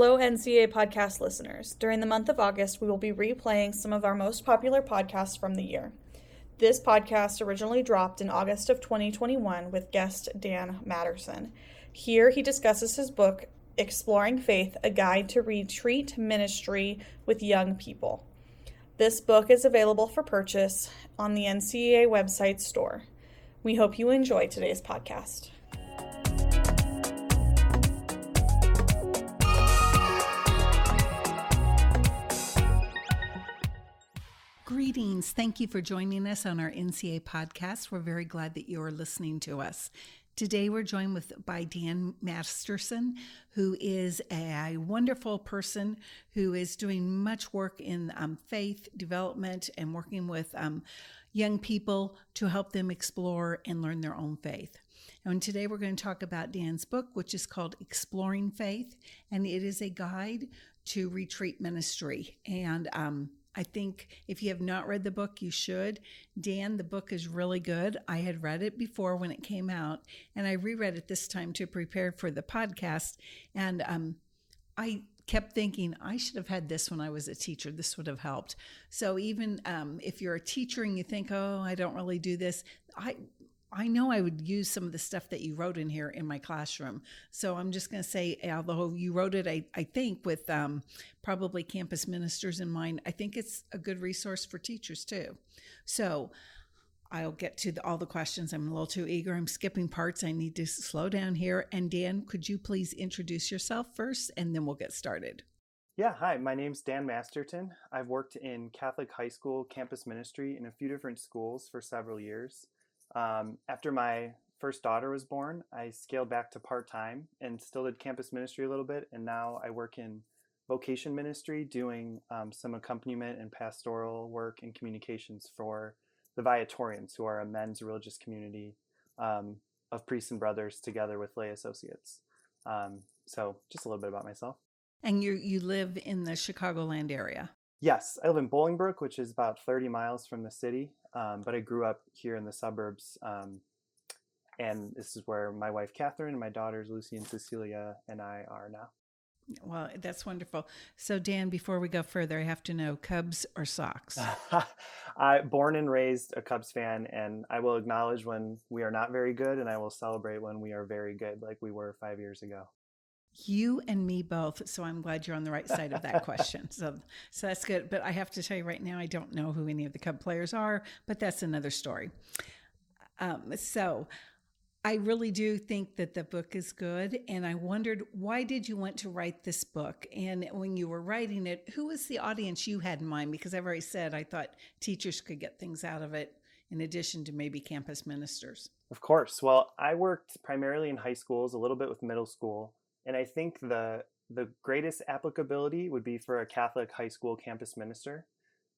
Hello, NCA podcast listeners. During the month of August, we will be replaying some of our most popular podcasts from the year. This podcast originally dropped in August of 2021 with guest Dan Matterson. Here, he discusses his book, Exploring Faith A Guide to Retreat Ministry with Young People. This book is available for purchase on the NCA website store. We hope you enjoy today's podcast. Greetings. Thank you for joining us on our NCA podcast. We're very glad that you are listening to us. Today we're joined with by Dan Masterton, who is a wonderful person who is doing much work in um, faith development and working with um, young people to help them explore and learn their own faith. And today we're going to talk about Dan's book, which is called Exploring Faith, and it is a guide to retreat ministry. And um, I think if you have not read the book, you should. Dan, the book is really good. I had read it before when it came out, and I reread it this time to prepare for the podcast. And um, I kept thinking I should have had this when I was a teacher. This would have helped. So even um, if you're a teacher and you think, "Oh, I don't really do this," I I know I would use some of the stuff that you wrote in here in my classroom. So I'm just going to say, although you wrote it, I, I think, with um, probably campus ministers in mind, I think it's a good resource for teachers too. So I'll get to the, all the questions. I'm a little too eager. I'm skipping parts. I need to slow down here. And Dan, could you please introduce yourself first and then we'll get started? Yeah, hi, my name's Dan Masterton. I've worked in Catholic high school campus ministry in a few different schools for several years. Um, after my first daughter was born, I scaled back to part time and still did campus ministry a little bit. And now I work in vocation ministry, doing um, some accompaniment and pastoral work and communications for the Viatorians, who are a men's religious community um, of priests and brothers together with lay associates. Um, so, just a little bit about myself. And you you live in the Chicagoland area. Yes, I live in Bolingbrook, which is about 30 miles from the city, um, but I grew up here in the suburbs. Um, and this is where my wife Catherine and my daughters Lucy and Cecilia and I are now. Well, that's wonderful. So, Dan, before we go further, I have to know Cubs or Sox? I born and raised a Cubs fan, and I will acknowledge when we are not very good, and I will celebrate when we are very good, like we were five years ago. You and me both. So I'm glad you're on the right side of that question. So, so that's good. But I have to tell you right now, I don't know who any of the Cub players are, but that's another story. Um, so I really do think that the book is good. And I wondered, why did you want to write this book? And when you were writing it, who was the audience you had in mind? Because I've already said I thought teachers could get things out of it in addition to maybe campus ministers. Of course. Well, I worked primarily in high schools, a little bit with middle school. And I think the the greatest applicability would be for a Catholic high school campus minister.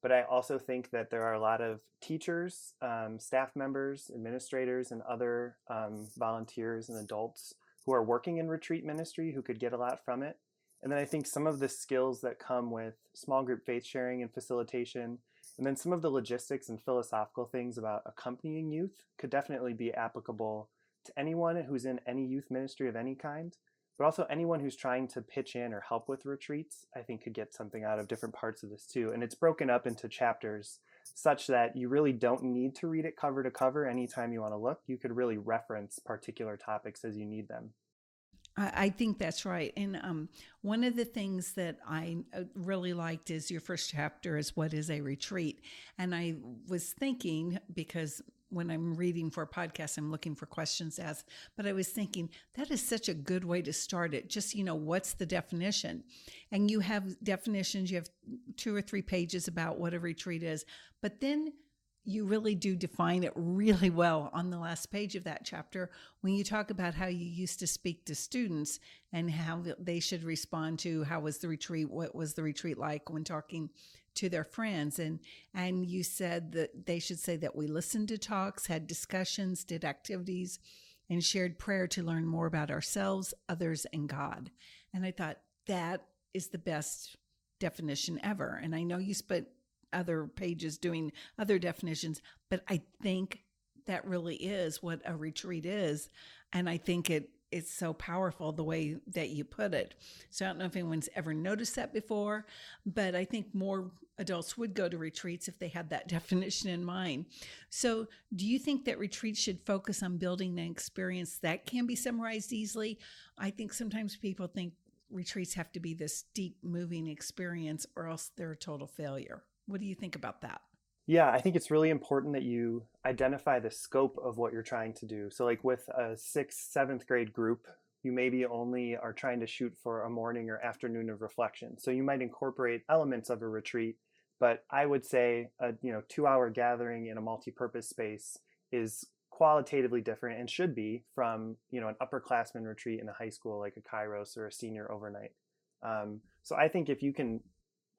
But I also think that there are a lot of teachers, um, staff members, administrators, and other um, volunteers and adults who are working in retreat ministry who could get a lot from it. And then I think some of the skills that come with small group faith sharing and facilitation, and then some of the logistics and philosophical things about accompanying youth could definitely be applicable to anyone who's in any youth ministry of any kind but also anyone who's trying to pitch in or help with retreats, I think could get something out of different parts of this too. And it's broken up into chapters such that you really don't need to read it cover to cover anytime you want to look. You could really reference particular topics as you need them. I think that's right. And um, one of the things that I uh, really liked is your first chapter is what is a retreat. And I was thinking, because when I'm reading for a podcast, I'm looking for questions asked. But I was thinking that is such a good way to start it. Just, you know, what's the definition? And you have definitions, you have two or three pages about what a retreat is. But then you really do define it really well on the last page of that chapter when you talk about how you used to speak to students and how they should respond to how was the retreat, what was the retreat like when talking to their friends and and you said that they should say that we listened to talks had discussions did activities and shared prayer to learn more about ourselves others and god. And i thought that is the best definition ever. And i know you spent other pages doing other definitions but i think that really is what a retreat is. And i think it it's so powerful the way that you put it. So I don't know if anyone's ever noticed that before, but I think more adults would go to retreats if they had that definition in mind. So, do you think that retreats should focus on building an experience that can be summarized easily? I think sometimes people think retreats have to be this deep moving experience or else they're a total failure. What do you think about that? Yeah, I think it's really important that you identify the scope of what you're trying to do. So, like with a sixth, seventh grade group, you maybe only are trying to shoot for a morning or afternoon of reflection. So, you might incorporate elements of a retreat, but I would say a you know two hour gathering in a multi-purpose space is qualitatively different and should be from you know an upperclassman retreat in a high school like a Kairos or a senior overnight. Um, so I think if you can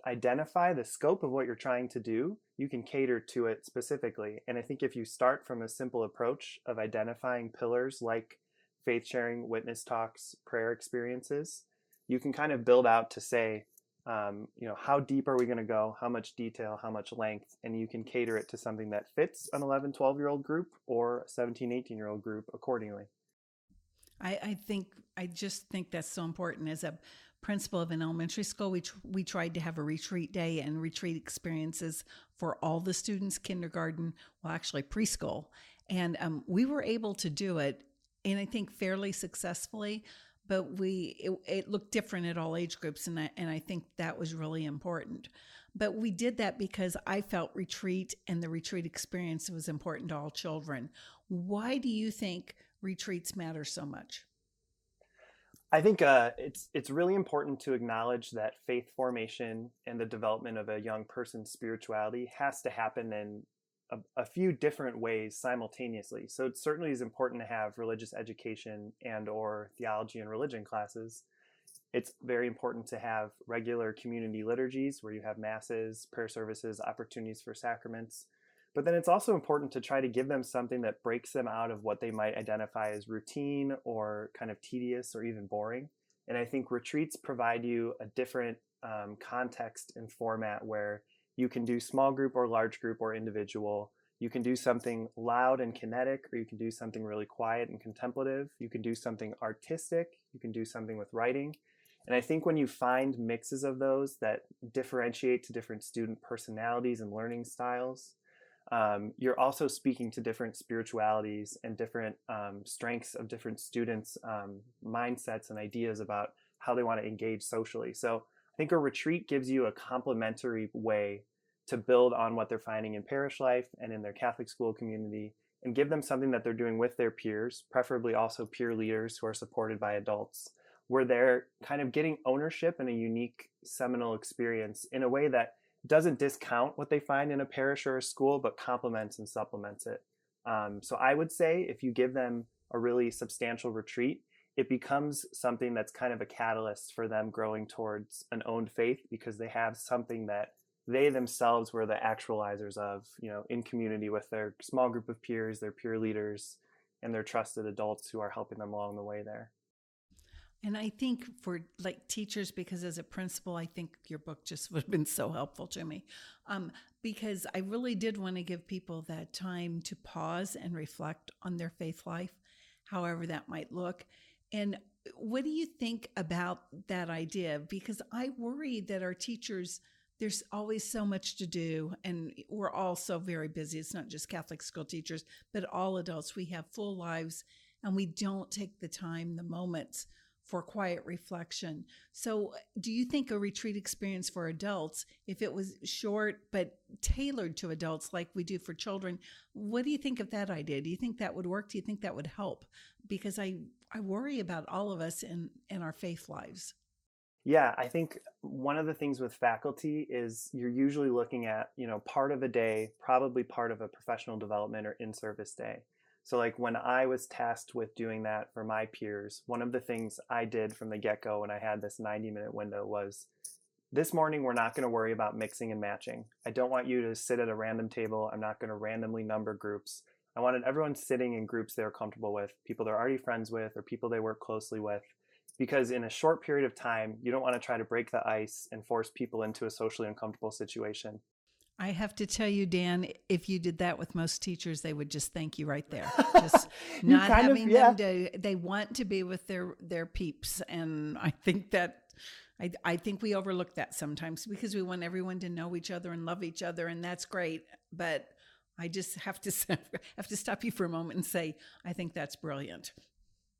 identify the scope of what you're trying to do, you can cater to it specifically. And I think if you start from a simple approach of identifying pillars like faith sharing, witness talks, prayer experiences, you can kind of build out to say, um, you know, how deep are we going to go? How much detail? How much length? And you can cater it to something that fits an 11, 12 year old group or a 17, 18 year old group accordingly. I, I think, I just think that's so important as a principal of an elementary school, we, tr- we tried to have a retreat day and retreat experiences for all the students, kindergarten, well, actually preschool. And um, we were able to do it, and I think fairly successfully. But we it, it looked different at all age groups, and I, and I think that was really important. But we did that because I felt retreat and the retreat experience was important to all children. Why do you think retreats matter so much? I think uh, it's it's really important to acknowledge that faith formation and the development of a young person's spirituality has to happen in a, a, few different ways simultaneously. So it certainly is important to have religious education and or theology and religion classes. It's very important to have regular community liturgies where you have masses, prayer services, opportunities for sacraments. But then it's also important to try to give them something that breaks them out of what they might identify as routine or kind of tedious or even boring. And I think retreats provide you a different um, context and format where you can do small group or large group or individual. You can do something loud and kinetic, or you can do something really quiet and contemplative. You can do something artistic. You can do something with writing. And I think when you find mixes of those that differentiate to different student personalities and learning styles, um, you're also speaking to different spiritualities and different um, strengths of different students' um, mindsets and ideas about how they want to engage socially. So I think a retreat gives you a complementary way to build on what they're finding in parish life and in their Catholic school community and give them something that they're doing with their peers, preferably also peer leaders who are supported by adults, where they're kind of getting ownership and a unique seminal experience in a way that doesn't discount what they find in a parish or a school, but complements and supplements it. Um, so I would say if you give them a really substantial retreat, it becomes something that's kind of a catalyst for them growing towards an owned faith because they have something that they themselves were the actualizers of, you know, in community with their small group of peers, their peer leaders, and their trusted adults who are helping them along the way there. And I think for like teachers, because as a principal, I think your book just would have been so helpful to me. Um, because I really did want to give people that time to pause and reflect on their faith life, however that might look. And what do you think about that idea? Because I worry that our teachers, there's always so much to do, and we're all so very busy. It's not just Catholic school teachers, but all adults. We have full lives, and we don't take the time, the moments for quiet reflection. So, uh, do you think a retreat experience for adults, if it was short but tailored to adults like we do for children, what do you think of that idea? Do you think that would work? Do you think that would help? Because I I worry about all of us in in our faith lives. Yeah, I think one of the things with faculty is you're usually looking at, you know, part of a day, probably part of a professional development or in-service day. So, like when I was tasked with doing that for my peers, one of the things I did from the get go when I had this 90 minute window was this morning, we're not going to worry about mixing and matching. I don't want you to sit at a random table. I'm not going to randomly number groups. I wanted everyone sitting in groups they're comfortable with, people they're already friends with, or people they work closely with. Because in a short period of time, you don't want to try to break the ice and force people into a socially uncomfortable situation. I have to tell you, Dan, if you did that with most teachers, they would just thank you right there. Just not having of, yeah. them to, they want to be with their, their peeps. And I think that, I, I think we overlook that sometimes because we want everyone to know each other and love each other. And that's great. But I just have to, have to stop you for a moment and say, I think that's brilliant.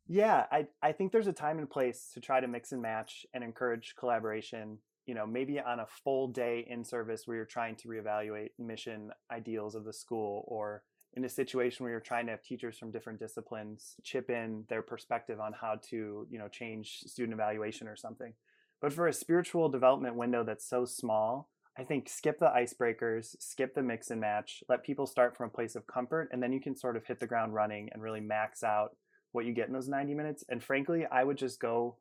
Yeah, I, I think there's a time and place to try to mix and match and encourage collaboration you know maybe on a full day in service where you're trying to reevaluate mission ideals of the school or in a situation where you're trying to have teachers from different disciplines chip in their perspective on how to you know change student evaluation or something. But for a spiritual development window that's so small i think skip the icebreakers skip the mix and match let people start from a place of comfort and then you can sort of hit the ground running and really max out what you get in those 90 minutes. And frankly i would just go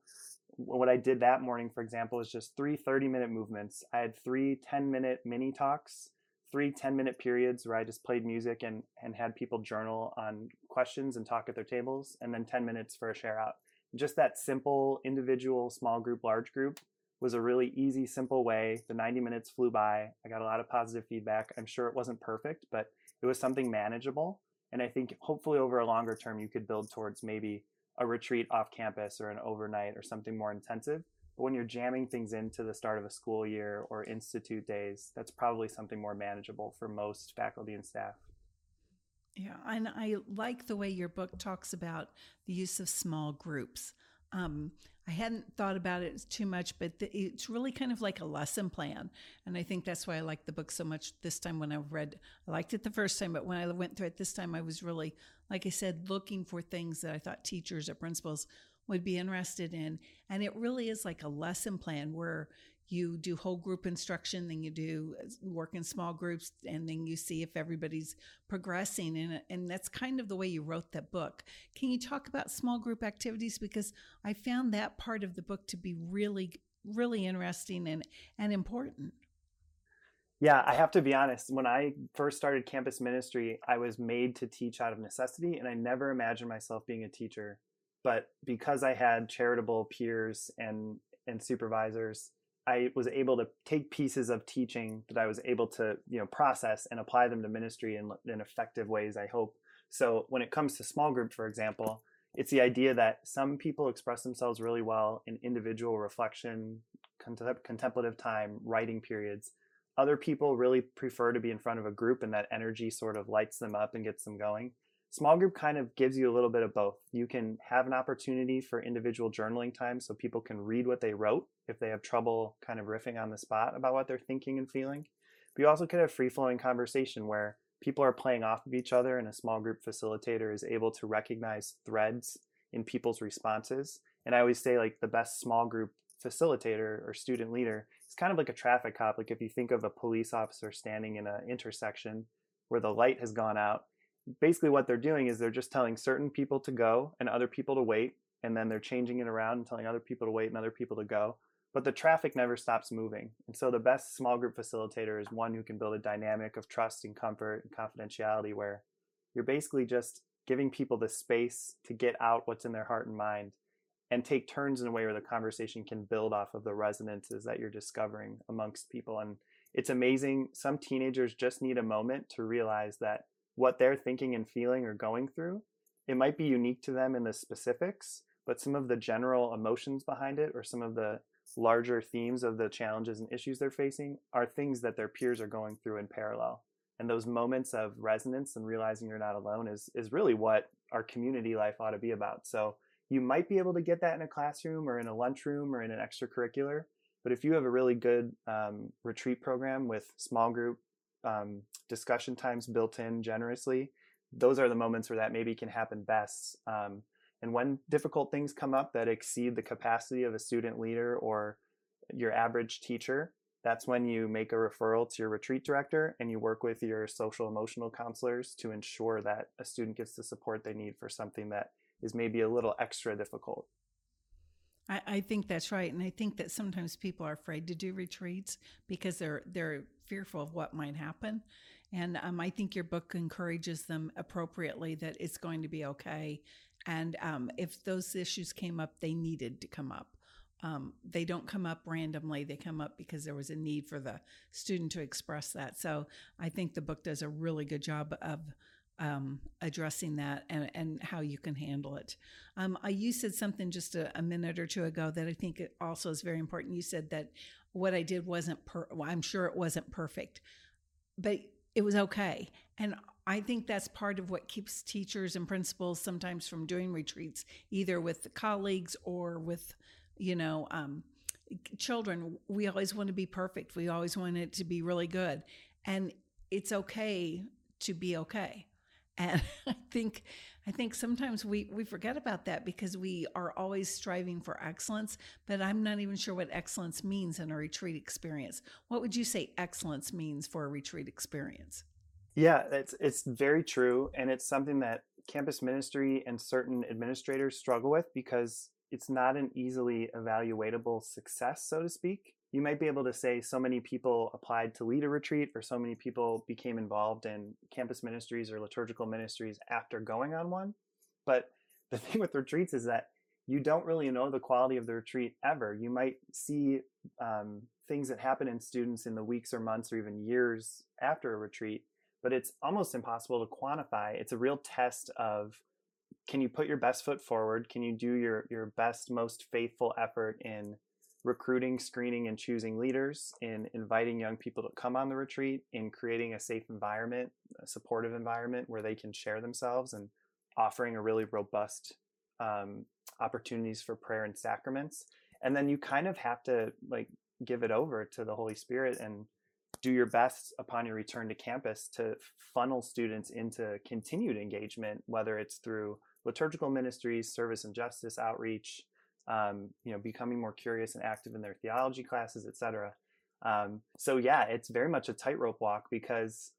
what I did that morning, for example, is just three 30 minute movements. I had three 10 minute mini talks, three 10 minute periods where I just played music and, and had people journal on questions and talk at their tables, and then 10 minutes for a share out. Just that simple individual, small group, large group was a really easy, simple way. The 90 minutes flew by. I got a lot of positive feedback. I'm sure it wasn't perfect, but it was something manageable. And I think hopefully over a longer term, you could build towards maybe a retreat off campus or an overnight or something more intensive. But when you're jamming things into the start of a school year or institute days, that's probably something more manageable for most faculty and staff. Yeah, and I like the way your book talks about the use of small groups. Um, I hadn't thought about it too much, but the, it's really kind of like a lesson plan. And I think that's why I like the book so much this time when I read. I liked it the first time, but when I went through it this time, I was really, like I said, looking for things that I thought teachers or principals would be interested in. And it really is like a lesson plan where you do whole group instruction, then you do uh, work in small groups, and then you see if everybody's progressing. And, and that's kind of the way you wrote that book. Can you talk about small group activities? Because I found that part of the book to be really, really interesting and, and important. Yeah, I have to be honest. When I first started campus ministry, I was made to teach out of necessity, and I never imagined myself being a teacher. But because I had charitable peers and and supervisors, I was able to take pieces of teaching that I was able to, you know, process and apply them to ministry in, in effective ways, I hope. So when it comes to small group, for example, it's the idea that some people express themselves really well in individual reflection, contemplative time, writing periods. Other people really prefer to be in front of a group and that energy sort of lights them up and gets them going small group kind of gives you a little bit of both. You can have an opportunity for individual journaling time so people can read what they wrote if they have trouble kind of riffing on the spot about what they're thinking and feeling. But you also could have free flowing conversation where people are playing off of each other and a small group facilitator is able to recognize threads in people's responses. And I always say like the best small group facilitator or student leader is kind of like a traffic cop. Like if you think of a police officer standing in an intersection where the light has gone out basically what they're doing is they're just telling certain people to go and other people to wait and then they're changing it around and telling other people to wait and other people to go but the traffic never stops moving and so the best small group facilitator is one who can build a dynamic of trust and comfort and confidentiality where you're basically just giving people the space to get out what's in their heart and mind and take turns in a way where the conversation can build off of the resonances that you're discovering amongst people and it's amazing some teenagers just need a moment to realize that what they're thinking and feeling or going through. It might be unique to them in the specifics, but some of the general emotions behind it or some of the larger themes of the challenges and issues they're facing are things that their peers are going through in parallel. And those moments of resonance and realizing you're not alone is is really what our community life ought to be about. So you might be able to get that in a classroom or in a lunchroom or in an extracurricular. But if you have a really good um, retreat program with small group um, discussion times built in generously, those are the moments where that maybe can happen best. Um, and when difficult things come up that exceed the capacity of a student leader or your average teacher, that's when you make a referral to your retreat director and you work with your social emotional counselors to ensure that a student gets the support they need for something that is maybe a little extra difficult. I, I think that's right, and I think that sometimes people are afraid to do retreats because they're they're fearful of what might happen. And um, I think your book encourages them appropriately that it's going to be okay. And um, if those issues came up, they needed to come up. um, they don't come up randomly. They come up because there was a need for the student to express that. So I think the book does a really good job of um, addressing that and, and how you can handle it. Um, I, you said something just a, a, minute or two ago that I think also is very important. You said that what I did wasn't, per- well, I'm sure it wasn't perfect, but it was okay. And I think that's part of what keeps teachers and principals sometimes from doing retreats, either with colleagues or with, you know, um, children. We always want to be perfect. We always want it to be really good. And it's okay to be okay and I think I think sometimes we we forget about that because we are always striving for excellence, but I'm not even sure what excellence means in a retreat experience. What would you say excellence means for a retreat experience? Yeah, it's it's very true and it's something that campus ministry and certain administrators struggle with because it's not an easily evaluatable success, so to speak you might be able to say so many people applied to lead a retreat or so many people became involved in campus ministries or liturgical ministries after going on one. But the thing with retreats is that you don't really know the quality of the retreat ever. You might see um, things that happen in students in the weeks or months or even years after a retreat, but it's almost impossible to quantify. It's a real test of can you put your best foot forward? Can you do your, your best, most faithful effort in recruiting, screening, and choosing leaders, in inviting young people to come on the retreat, in creating a safe environment, a supportive environment where they can share themselves, and offering a really robust um, opportunities for prayer and sacraments. And then you kind of have to like give it over to the Holy Spirit and do your best upon your return to campus to funnel students into continued engagement, whether it's through liturgical ministries, service and justice outreach, um, you know, becoming more curious and active in their theology classes, etc. Um, so yeah, it's very much a tightrope walk because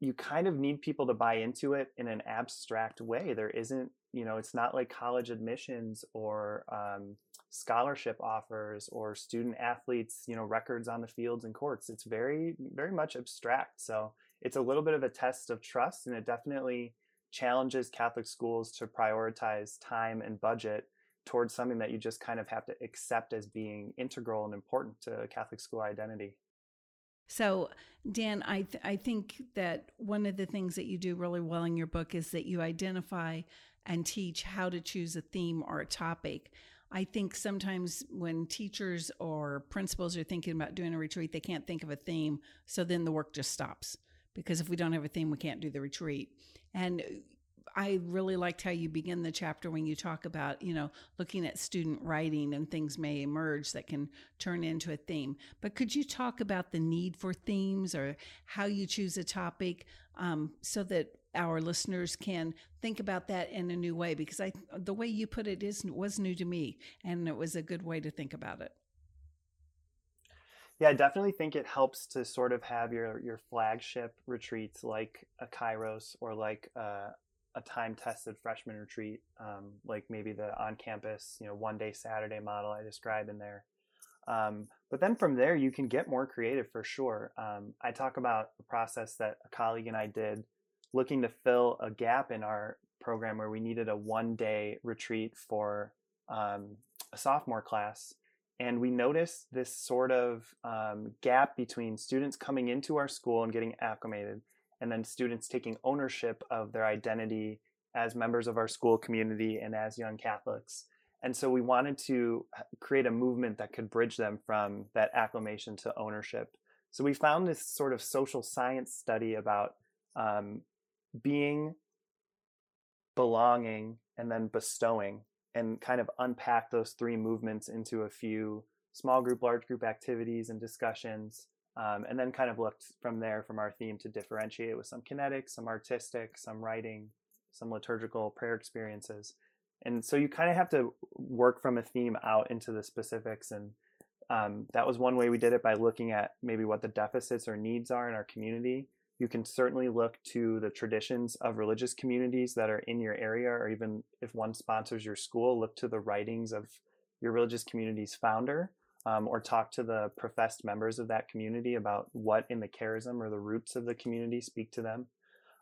you kind of need people to buy into it in an abstract way. There isn't, you know, it's not like college admissions or um, scholarship offers or student athletes, you know, records on the fields and courts. It's very, very much abstract. So it's a little bit of a test of trust, and it definitely challenges Catholic schools to prioritize time and budget towards something that you just kind of have to accept as being integral and important to Catholic school identity. So, Dan, I th- I think that one of the things that you do really well in your book is that you identify and teach how to choose a theme or a topic. I think sometimes when teachers or principals are thinking about doing a retreat, they can't think of a theme, so then the work just stops because if we don't have a theme, we can't do the retreat. And I really liked how you begin the chapter when you talk about, you know, looking at student writing and things may emerge that can turn into a theme. But could you talk about the need for themes or how you choose a topic um, so that our listeners can think about that in a new way? Because I, the way you put it is was new to me, and it was a good way to think about it. Yeah, I definitely think it helps to sort of have your your flagship retreats like a Kairos or like uh, a time tested freshman retreat, um, like maybe the on campus, you know, one day Saturday model I describe in there. Um, but then from there, you can get more creative for sure. Um, I talk about a process that a colleague and I did looking to fill a gap in our program where we needed a one day retreat for um, a sophomore class. And we noticed this sort of um, gap between students coming into our school and getting acclimated and then students taking ownership of their identity as members of our school community and as young Catholics. And so we wanted to create a movement that could bridge them from that acclamation to ownership. So we found this sort of social science study about um, being, belonging, and then bestowing, and kind of unpack those three movements into a few small group, large group activities and discussions um, and then kind of looked from there from our theme to differentiate with some kinetic, some artistic, some writing, some liturgical prayer experiences. And so you kind of have to work from a theme out into the specifics. And um, that was one way we did it by looking at maybe what the deficits or needs are in our community. You can certainly look to the traditions of religious communities that are in your area, or even if one sponsors your school, look to the writings of your religious community's founder um, or talk to the professed members of that community about what in the charism or the roots of the community speak to them.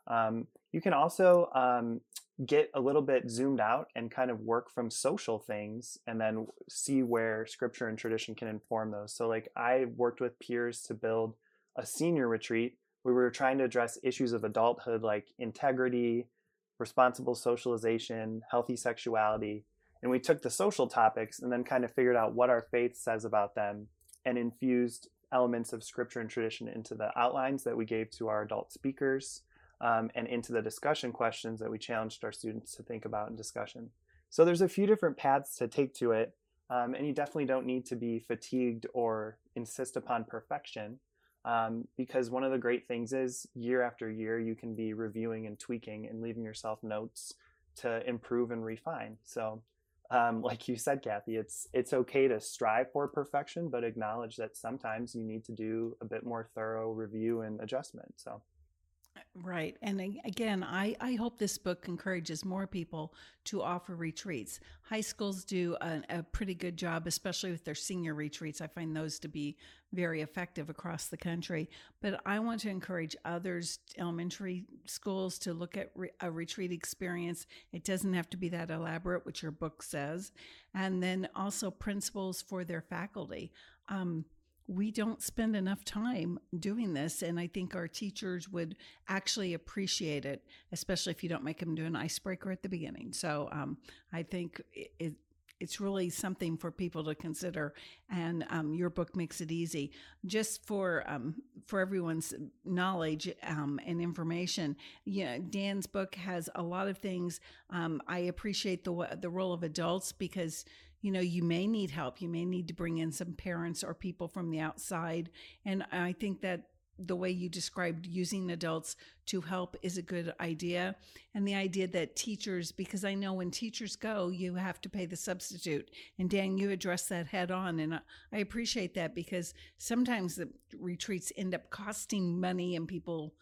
Um, you can also um, get a little bit zoomed out and kind of work from social things and then see where scripture and tradition can inform those. So, like, I worked with peers to build a senior retreat we were trying to address issues of adulthood like integrity, responsible socialization, healthy sexuality. And we took the social topics and then kind of figured out what our faith says about them and infused elements of scripture and tradition into the outlines that we gave to our adult speakers um, and into the discussion questions that we challenged our students to think about in discussion. So there's a few different paths to take to it, um, and you definitely don't need to be fatigued or insist upon perfection. Um, because one of the great things is year after year you can be reviewing and tweaking and leaving yourself notes to improve and refine. So um, like you said, Kathy, it's it's okay to strive for perfection, but acknowledge that sometimes you need to do a bit more thorough review and adjustment. So Right. And again, I, I hope this book encourages more people to offer retreats. High schools do a, a, pretty good job, especially with their senior retreats. I find those to be very effective across the country. But I want to encourage others, elementary schools, to look at re- a retreat experience. It doesn't have to be that elaborate, which your book says. And then also principals for their faculty. Um, we don't spend enough time doing this. And I think our teachers would actually appreciate it, especially if you don't make them do an icebreaker at the beginning. So um, I think it, it's really something for people to consider, and um, your book makes it easy. Just for um, for everyone's knowledge um, and information, yeah, Dan's book has a lot of things. Um, I appreciate the the role of adults because you know, you may need help. You may need to bring in some parents or people from the outside. And I think that the way you described using adults to help is a good idea. And the idea that teachers, because I know when teachers go, you have to pay the substitute. And Dan, you address that head on. And I appreciate that because sometimes the retreats end up costing money and people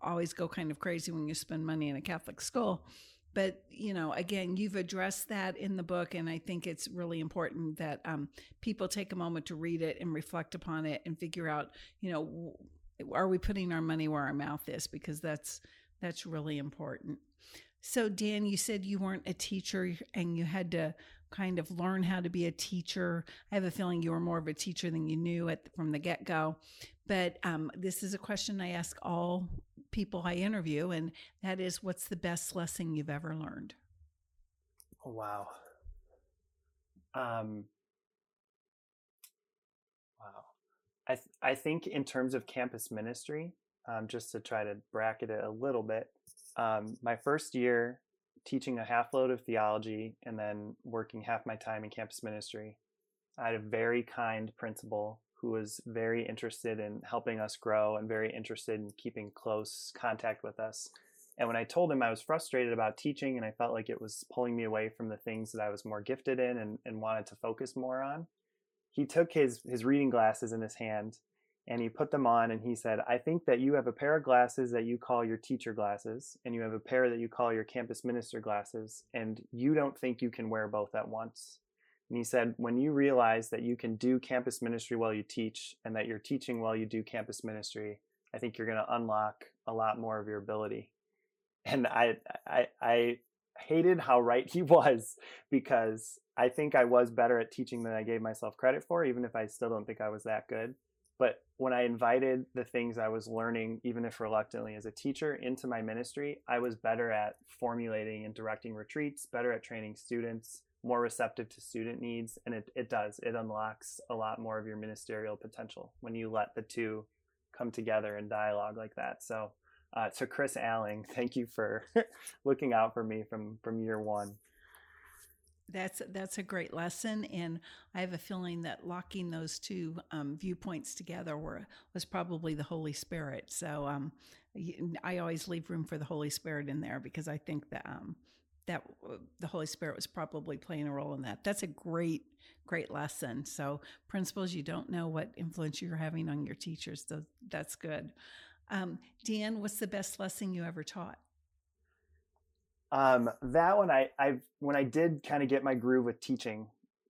always go kind of crazy when you spend money in a Catholic school but you know again you've addressed that in the book and i think it's really important that um, people take a moment to read it and reflect upon it and figure out you know are we putting our money where our mouth is? Because that's that's really important. So dan you said you weren't a teacher and you had to kind of learn how to be a teacher. I have a feeling you were more of a teacher than you knew at from the get-go. But um, this is a question i ask all people I interview, and that is what's the best lesson you've ever learned? Oh, wow. Um, wow. I, th- I think in terms of campus ministry, um, just to try to bracket it a little bit, um, my first year teaching a half load of theology and then working half my time in campus ministry, I had a very kind principal who was very interested in helping us grow and very interested in keeping close contact with us. And when I told him I was frustrated about teaching and I felt like it was pulling me away from the things that I was more gifted in and, and wanted to focus more on, he took his, his reading glasses in his hand and he put them on and he said, I think that you have a pair of glasses that you call your teacher glasses, and you have a pair that you call your campus minister glasses, and you don't think you can wear both at once. And he said, when you realize that you can do campus ministry while you teach and that you're teaching while you do campus ministry, I think you're going to unlock a lot more of your ability. And I, I, I hated how right he was because I think I was better at teaching than I gave myself credit for, even if I still don't think I was that good. But when I invited the things I was learning, even if reluctantly as a teacher, into my ministry, I was better at formulating and directing retreats, better at training students, more receptive to student needs and it, it does. It unlocks a lot more of your ministerial potential when you let the two come together in dialogue like that. So uh, to chris alling thank you for looking out for me from from year one. That's that's a great lesson, and I have a feeling that locking those two um, viewpoints together were was probably the Holy Spirit. So um, I always leave room for the Holy Spirit in there because I think that um, that the Holy Spirit was probably playing a role in that. That's a great, great lesson. So, principals, you don't know what influence you're having on your teachers. So that's good. Um, Dan, what's the best lesson you ever taught? Um, that one, I, I, when I did kind of get my groove with teaching,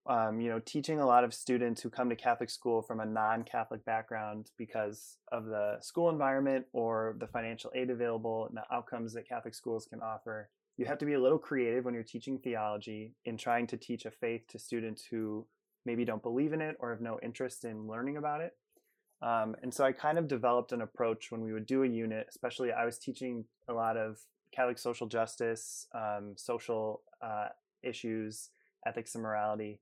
um, you know, teaching a lot of students who come to Catholic school from a non-Catholic background because of the school environment or the financial aid available and the outcomes that Catholic schools can offer. You have to be a little creative when you're teaching theology in trying to teach a faith to students who maybe don't believe in it or have no interest in learning about it. Um, and so I kind of developed an approach when we would do a unit, especially I was teaching a lot of Catholic social justice, um, social uh, issues, ethics and morality.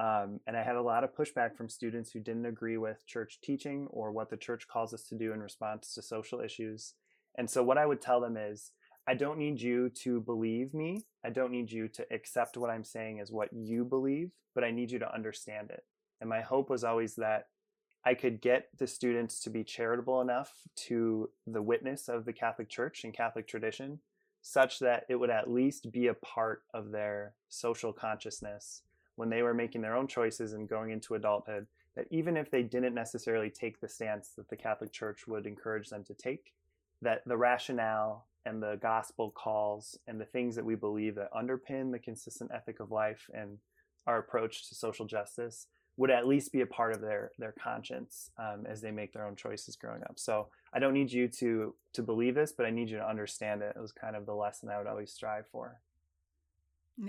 Um, and I had a lot of pushback from students who didn't agree with church teaching or what the church calls us to do in response to social issues. And so, what I would tell them is, I don't need you to believe me. I don't need you to accept what I'm saying as what you believe, but I need you to understand it. And my hope was always that I could get the students to be charitable enough to the witness of the Catholic Church and Catholic tradition, such that it would at least be a part of their social consciousness when they were making their own choices and going into adulthood, that even if they didn't necessarily take the stance that the Catholic Church would encourage them to take, that the rationale and the gospel calls and the things that we believe that underpin the consistent ethic of life and our approach to social justice would at least be a part of their their conscience um, as they make their own choices growing up. So I don't need you to to believe this, but I need you to understand it. It was kind of the lesson I would always strive for.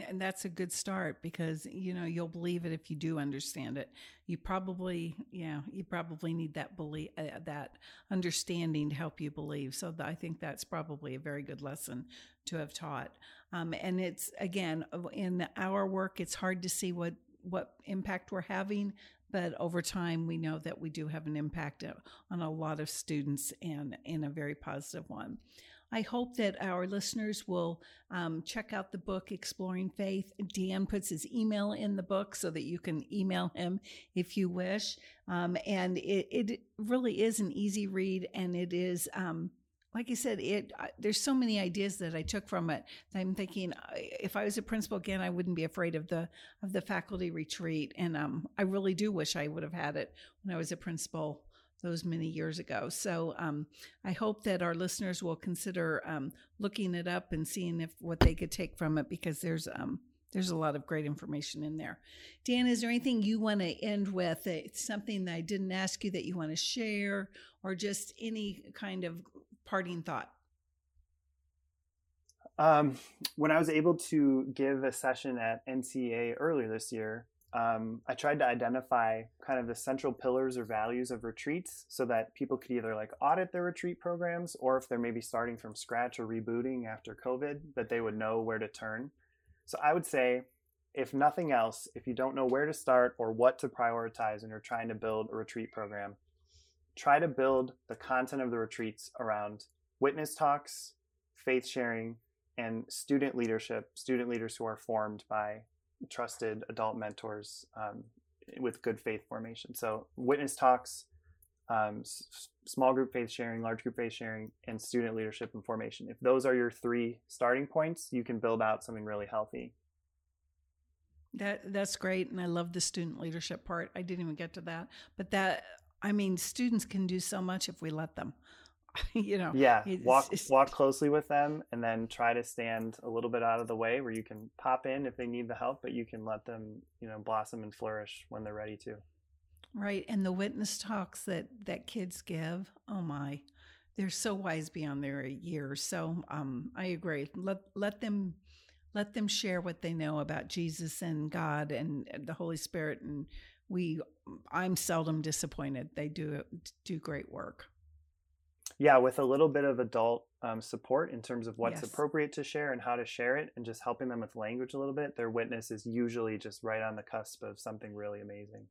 And that's a good start because you know you'll believe it if you do understand it. You probably, yeah, you probably need that belief, uh, that understanding to help you believe. So I think that's probably a very good lesson to have taught. Um, and it's again in our work, it's hard to see what what impact we're having, but over time we know that we do have an impact uh, on a lot of students and in a very positive one. I hope that our listeners will um, check out the book, Exploring Faith. Dan puts his email in the book so that you can email him if you wish. Um, and it, it, really is an easy read, and it is. Um, like I said, it there's so many ideas that I took from it. I'm thinking if I was a principal again, I wouldn't be afraid of the of the faculty retreat, and um, I really do wish I would have had it when I was a principal those many years ago. So um, I hope that our listeners will consider um, looking it up and seeing if what they could take from it because there's um, there's a lot of great information in there. Dan, is there anything you want to end with? It's something that I didn't ask you that you want to share, or just any kind of parting thought? Um, when I was able to give a session at NCA earlier this year, um, I tried to identify kind of the central pillars or values of retreats so that people could either like audit their retreat programs or if they're maybe starting from scratch or rebooting after COVID, that they would know where to turn. So I would say, if nothing else, if you don't know where to start or what to prioritize and you're trying to build a retreat program, try to build the content of the retreats around witness talks, faith sharing, and student leadership, student leaders who are formed by trusted adult mentors um, with good faith formation. So witness talks, um, s- small group faith sharing, large group faith sharing, and student leadership and formation. If those are your three starting points, you can build out something really healthy. That that's great, and I love the student leadership part. I didn't even get to that, but that I mean, students can do so much if we let them. you know yeah walk walk closely with them and then try to stand a little bit out of the way where you can pop in if they need the help but you can let them you know blossom and flourish when they're ready to. Right and the witness talks that that kids give oh my they're so wise beyond their years so um i agree let let them let them share what they know about jesus and god and the holy spirit and we i'm seldom disappointed they do do great work yeah, with a little bit of adult um, support in terms of what's yes. appropriate to share and how to share it, and just helping them with language a little bit, their witness is usually just right on the cusp of something really amazing.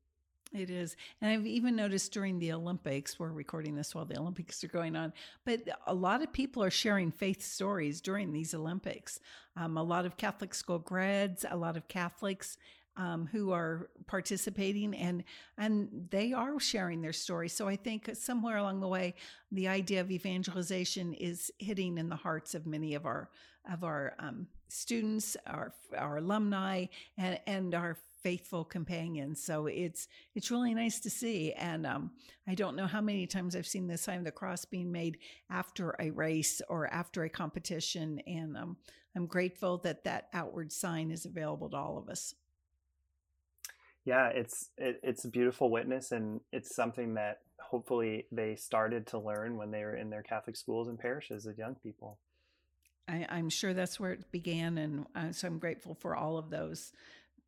It is. And I've even noticed during the Olympics, we're recording this while the Olympics are going on, but a lot of people are sharing faith stories during these Olympics. Um, a lot of Catholic school grads, a lot of Catholics um, who are participating and and they are sharing their story. So I think somewhere along the way, the idea of evangelization is hitting in the hearts of many of our of our um, students, our our alumni, and and our faithful companions. So it's it's really nice to see. And um, I don't know how many times I've seen the sign of the cross being made after a race or after a competition, and um, I'm grateful that that outward sign is available to all of us. Yeah, it's it, it's a beautiful witness, and it's something that hopefully they started to learn when they were in their Catholic schools and parishes as young people. I, am sure that's where it began, and uh, so I'm grateful for all of those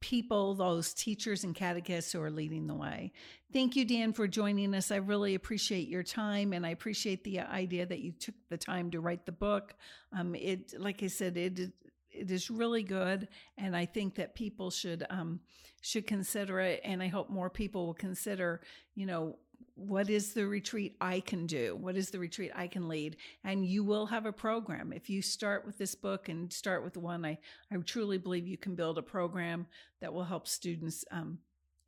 people, those teachers and catechists who are leading the way. Thank you, Dan, for joining us. I really appreciate your time, and I appreciate the idea that you took the time to write the book. Um, it, like I said, it it is really good, and I think that people should um, should consider it. And I hope more people will consider, you know, what is the retreat I can do? What is the retreat I can lead? And you will have a program. If you start with this book and start with one, I, I truly believe you can build a program that will help students um,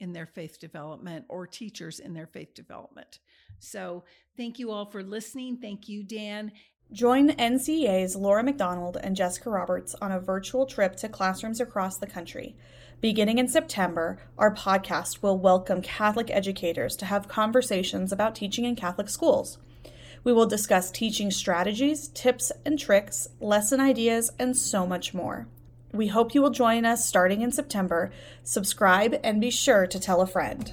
in their faith development or teachers in their faith development. So thank you all for listening. Thank you, Dan. Join NCEA's Laura McDonald and Jessica Roberts on a virtual trip to classrooms across the country. Beginning in September, our podcast will welcome Catholic educators to have conversations about teaching in Catholic schools. We will discuss teaching strategies, tips and tricks, lesson ideas, and so much more. We hope you will join us starting in September. Subscribe and be sure to tell a friend.